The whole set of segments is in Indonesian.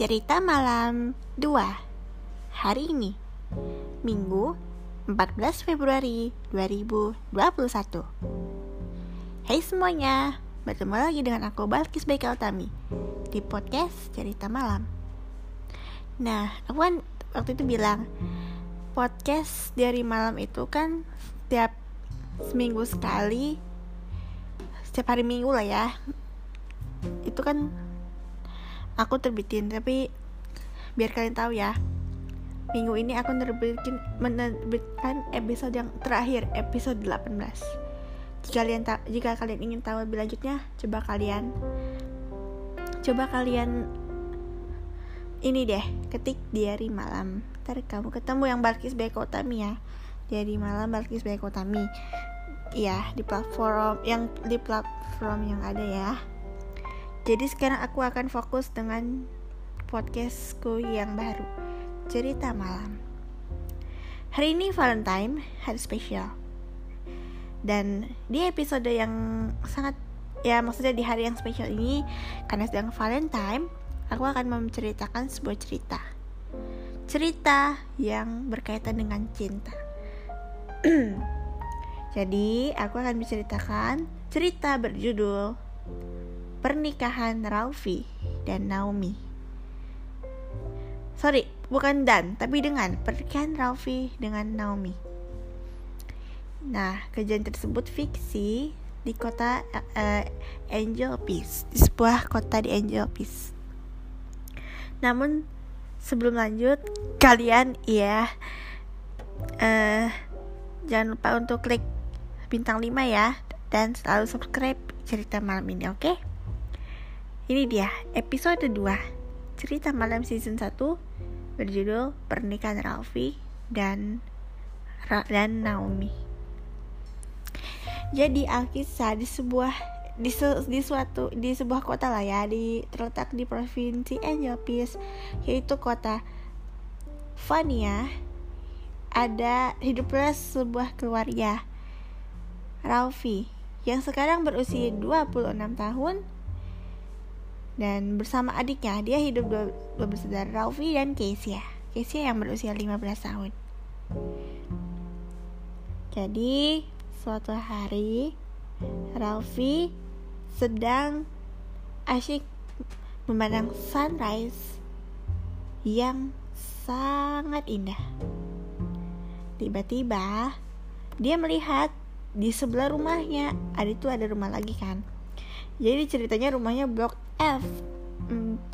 Cerita Malam 2 Hari ini Minggu 14 Februari 2021 Hai semuanya Bertemu lagi dengan aku Balkis Baika Utami Di podcast Cerita Malam. Nah, aku kan waktu itu bilang Podcast dari malam itu kan Setiap seminggu sekali Setiap hari minggu lah ya. Itu kan aku terbitin tapi biar kalian tahu ya. Minggu ini aku menerbitkan menerbitkan episode yang terakhir episode 18 jika kalian jika kalian ingin tahu lebih lanjutnya coba kalian coba kalian ini deh ketik diary malam. Ntar kamu ketemu yang Balkis Beko Utami ya. Diary malam Balkis Beko Utami ya di platform yang di platform yang ada ya jadi sekarang aku akan fokus dengan podcastku yang baru, cerita malam. Hari ini Valentine, hari spesial. Dan di episode yang sangat ya maksudnya di hari yang spesial ini karena sedang Valentine, aku akan menceritakan sebuah cerita. Cerita yang berkaitan dengan cinta. Jadi, aku akan menceritakan cerita berjudul pernikahan Raufi dan Naomi. Sorry, bukan dan, tapi dengan pernikahan Raufi dengan Naomi. Nah, kejadian tersebut fiksi di kota uh, Angel Peace, di sebuah kota di Angel Peace. Namun sebelum lanjut, kalian ya uh, jangan lupa untuk klik bintang 5 ya dan selalu subscribe cerita malam ini, oke? Okay? Ini dia episode 2 Cerita malam season 1 Berjudul Pernikahan Ralfi dan dan Naomi. Jadi Alkisah di sebuah di, su, di suatu di sebuah kota lah ya di terletak di provinsi Peace yaitu kota Fania. Ada hiduplah sebuah keluarga Ralfi yang sekarang berusia 26 tahun dan bersama adiknya dia hidup dua, dua bersaudara Raufi dan Kesia. Kesia yang berusia 15 tahun. Jadi suatu hari Raufi sedang asyik memandang sunrise yang sangat indah. Tiba-tiba dia melihat di sebelah rumahnya. Ada itu ada rumah lagi kan? Jadi ceritanya rumahnya blok F. 4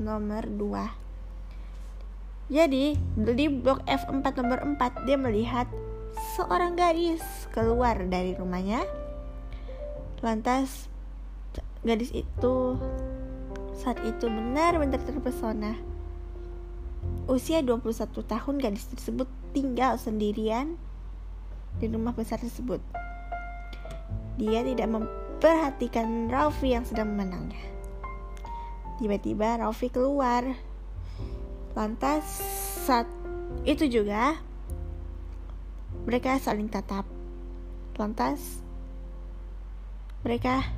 nomor 2 Jadi di blok F4 nomor 4 dia melihat seorang gadis keluar dari rumahnya. Lantas gadis itu saat itu benar-benar terpesona. Usia 21 tahun gadis tersebut tinggal sendirian di rumah besar tersebut. Dia tidak memperhatikan Raffi yang sedang memenangnya Tiba-tiba Raufi keluar. Lantas saat itu juga mereka saling tatap. Lantas mereka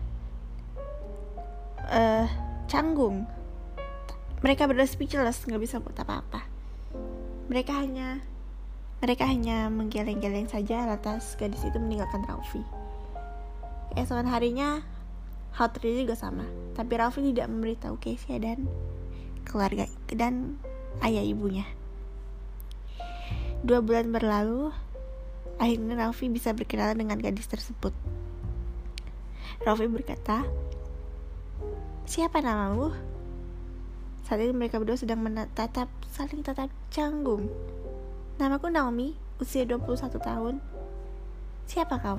uh, canggung. Mereka berdua speechless, nggak bisa buat apa-apa. Mereka hanya mereka hanya menggeleng-geleng saja lantas gadis itu meninggalkan Raufi. Keesokan harinya Hal terjadi juga sama, tapi Raffi tidak memberitahu Kesia dan keluarga dan ayah ibunya. Dua bulan berlalu, akhirnya Raffi bisa berkenalan dengan gadis tersebut. Raffi berkata, Siapa namamu? Saat itu mereka berdua sedang menatap, saling tatap canggung. Namaku Naomi, usia 21 tahun. Siapa kau?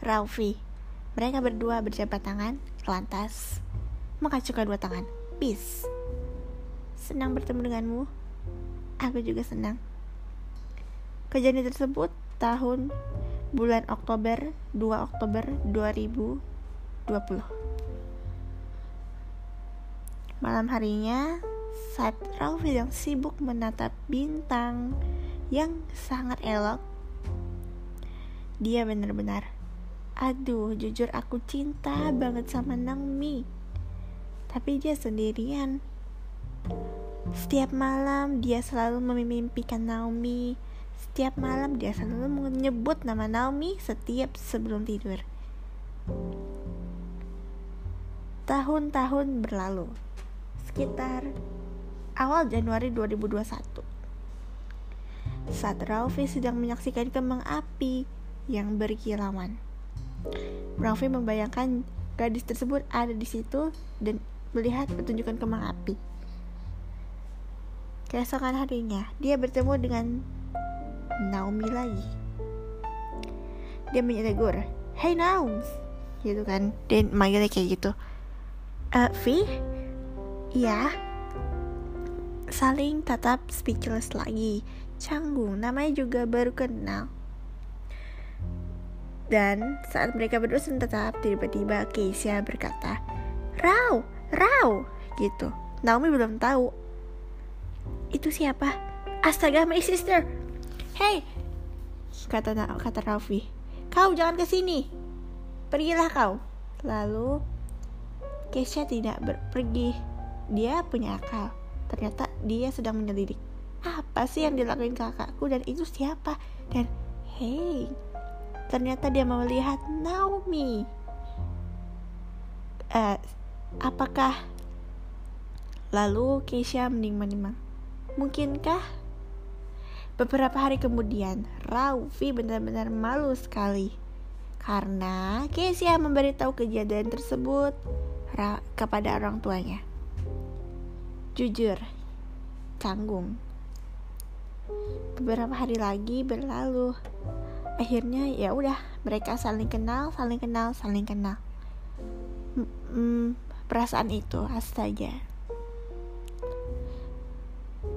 Raffi. Mereka berdua berjabat tangan, lantas mengacungkan dua tangan. Peace. Senang bertemu denganmu. Aku juga senang. Kejadian tersebut tahun bulan Oktober 2 Oktober 2020. Malam harinya, saat Ralph yang sibuk menatap bintang yang sangat elok, dia benar-benar Aduh, jujur aku cinta banget sama Nangmi. Tapi dia sendirian. Setiap malam dia selalu memimpikan Naomi. Setiap malam dia selalu menyebut nama Naomi setiap sebelum tidur. Tahun-tahun berlalu, sekitar awal Januari 2021. Saat Raufi sedang menyaksikan kembang api yang berkilauan. Raufi membayangkan gadis tersebut ada di situ dan melihat pertunjukan kembang api. Keesokan harinya, dia bertemu dengan Naomi lagi. Dia menyelegur, Hey Naomi, gitu kan. Dia manggilnya kayak gitu. Uh, Vi? Iya. Saling tatap speechless lagi. Canggung, namanya juga baru kenal. Dan saat mereka berdua tetap, tiba-tiba Keisha berkata, Rau, Rau, gitu. Naomi belum tahu itu siapa? Astaga, my sister. Hey, kata kata Raffi. Kau jangan ke sini. Pergilah kau. Lalu Kesha tidak pergi. Dia punya akal. Ternyata dia sedang menyelidik. Apa sih yang dilakukan kakakku dan itu siapa? Dan hey, ternyata dia melihat Naomi. Uh, apakah lalu Keisha mending-mending Mungkinkah beberapa hari kemudian Raufi benar-benar malu sekali karena Kesia memberitahu kejadian tersebut kepada orang tuanya. Jujur, canggung. Beberapa hari lagi berlalu. Akhirnya ya udah mereka saling kenal, saling kenal, saling kenal. Hmm, perasaan itu astaga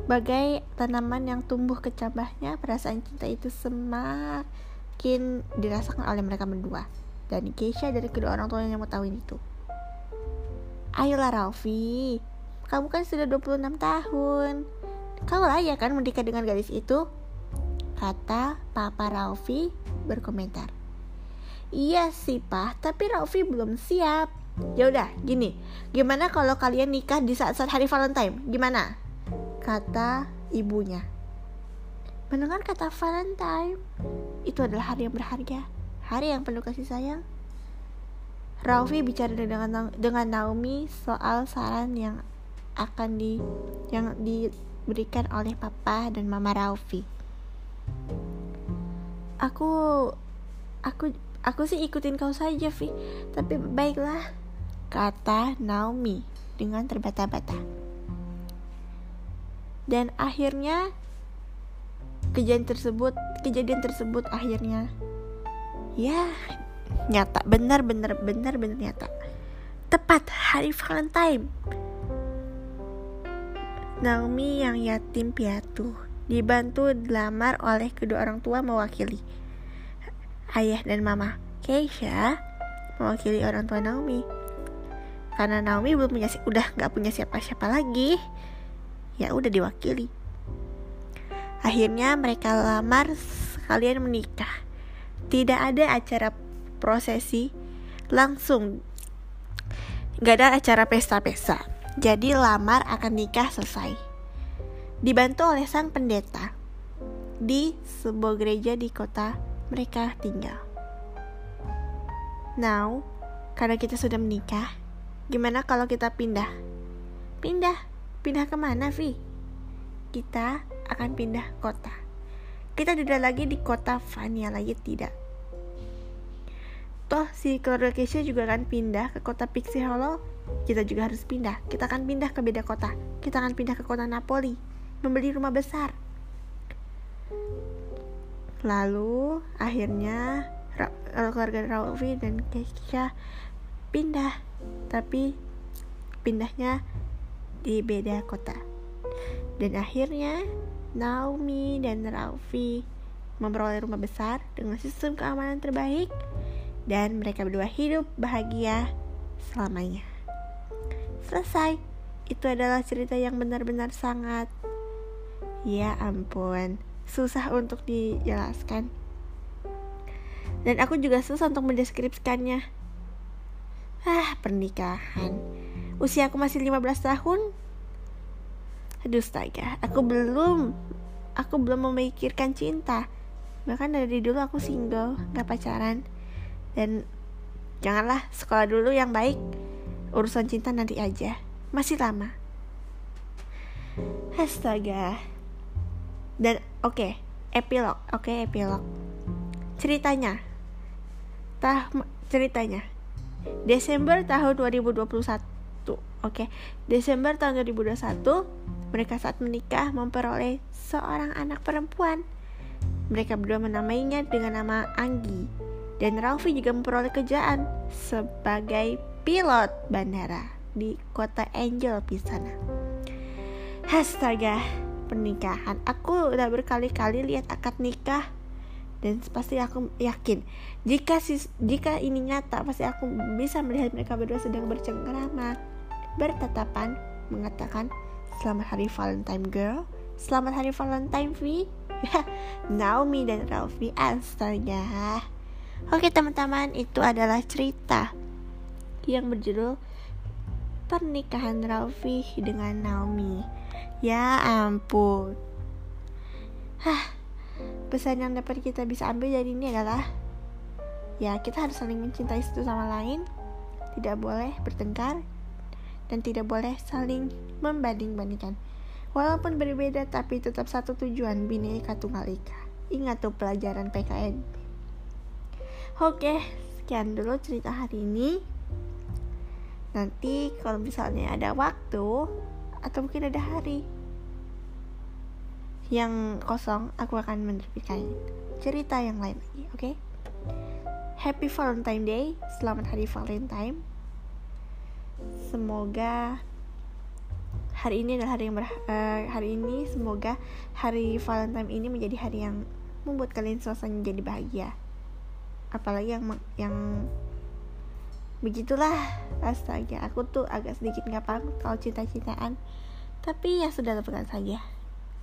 Bagai tanaman yang tumbuh ke cabahnya, perasaan cinta itu semakin dirasakan oleh mereka berdua. Dan Keisha dari kedua orang tuanya yang mengetahui itu. Ayolah Ralfi, kamu kan sudah 26 tahun. Kau layak kan menikah dengan gadis itu? Kata Papa Ralfi berkomentar. Iya sih, Pak, tapi Ralfi belum siap. Ya udah, gini. Gimana kalau kalian nikah di saat-saat hari Valentine? Gimana? kata ibunya. Mendengar kata Valentine, itu adalah hari yang berharga, hari yang penuh kasih sayang. Raufi bicara dengan dengan Naomi soal saran yang akan di yang diberikan oleh papa dan mama Raufi. Aku aku aku sih ikutin kau saja, Vi. Tapi baiklah, kata Naomi dengan terbata-bata. Dan akhirnya kejadian tersebut kejadian tersebut akhirnya ya nyata benar benar benar benar nyata. Tepat hari Valentine. Naomi yang yatim piatu dibantu dilamar oleh kedua orang tua mewakili ayah dan mama. Keisha mewakili orang tua Naomi. Karena Naomi belum punya udah nggak punya siapa-siapa lagi ya udah diwakili. Akhirnya mereka lamar sekalian menikah. Tidak ada acara prosesi langsung. Nggak ada acara pesta-pesta. Jadi lamar akan nikah selesai dibantu oleh sang pendeta di sebuah gereja di kota mereka tinggal now karena kita sudah menikah gimana kalau kita pindah pindah Pindah ke mana, Vi? Kita akan pindah kota. Kita tidak lagi di kota Vania lagi, tidak. Toh si keluarga Keisha juga akan pindah ke kota Pixie Hollow. Kita juga harus pindah. Kita akan pindah ke beda kota. Kita akan pindah ke kota Napoli. Membeli rumah besar. Lalu akhirnya keluarga Raufi dan Keisha pindah. Tapi pindahnya di beda kota. Dan akhirnya Naomi dan Raufi memperoleh rumah besar dengan sistem keamanan terbaik dan mereka berdua hidup bahagia selamanya. Selesai. Itu adalah cerita yang benar-benar sangat ya ampun, susah untuk dijelaskan. Dan aku juga susah untuk mendeskripsikannya. Ah, pernikahan. Usia aku masih 15 tahun. Aduh astaga aku belum aku belum memikirkan cinta. Bahkan dari dulu aku single nggak pacaran. Dan janganlah sekolah dulu yang baik urusan cinta nanti aja. Masih lama. Astaga dan oke okay, epilog oke okay, epilog. Ceritanya. Tah ceritanya. Desember tahun 2021 oke. Okay. Desember tahun 2021 mereka saat menikah memperoleh seorang anak perempuan. Mereka berdua menamainya dengan nama Anggi. Dan Ralfi juga memperoleh kerjaan sebagai pilot bandara di kota Angel di sana. Astaga, pernikahan. Aku udah berkali-kali lihat akad nikah. Dan pasti aku yakin jika sis, jika ini nyata pasti aku bisa melihat mereka berdua sedang bercengkrama. Bertatapan mengatakan selamat hari Valentine girl. Selamat hari Valentine V. Naomi dan Ralfi astaga. Oke teman-teman itu adalah cerita yang berjudul pernikahan Ralfi dengan Naomi ya ampun. Hah, pesan yang dapat kita bisa ambil dari ini adalah ya kita harus saling mencintai satu sama lain tidak boleh bertengkar dan tidak boleh saling membanding-bandingkan. Walaupun berbeda tapi tetap satu tujuan bineka tunggal ika. Ingat tuh pelajaran PKN oke sekian dulu cerita hari ini. Nanti kalau misalnya ada waktu atau mungkin ada hari yang kosong aku akan menerbitkan cerita yang lain lagi oke okay? Happy Valentine Day selamat hari Valentine semoga hari ini adalah hari yang ber, uh, hari ini semoga hari Valentine ini menjadi hari yang membuat kalian suasana menjadi bahagia apalagi yang yang begitulah astaga aku tuh agak sedikit nggak paham kalau cinta-cintaan. Tapi ya sudah lakukan saja.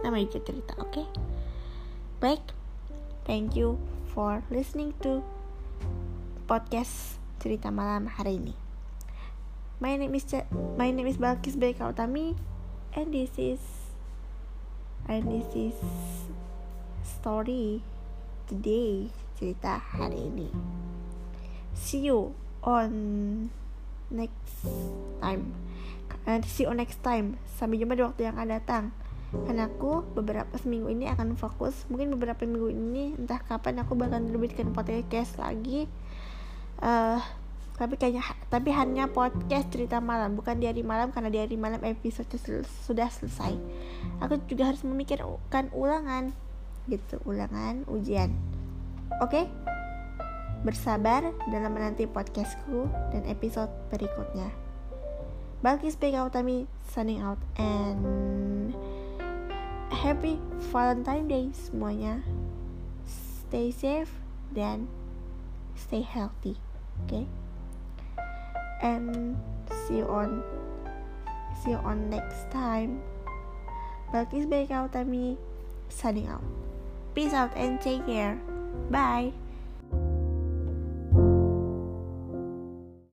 Namanya juga cerita oke? Okay? baik thank you for listening to podcast cerita malam hari ini. My name is my name is Balkis Beka Utami and this is and this is story today cerita hari ini. See you on next time. Uh, see you next time. Sampai jumpa di waktu yang akan datang. Karena aku beberapa seminggu ini akan fokus. Mungkin beberapa minggu ini entah kapan aku bakal terbitkan podcast lagi. Uh, tapi kayaknya tapi hanya podcast cerita malam bukan di hari malam karena di hari malam episode sel sudah selesai. Aku juga harus memikirkan ulangan. Gitu ulangan ujian. Oke? okay? Bersabar dalam menanti podcastku dan episode berikutnya Balkis PK Utami signing out and happy Valentine Day semuanya. Stay safe dan stay healthy. Okay? And see you on see you on next time. Balkis Baik Utami signing out. Peace out and take care. Bye.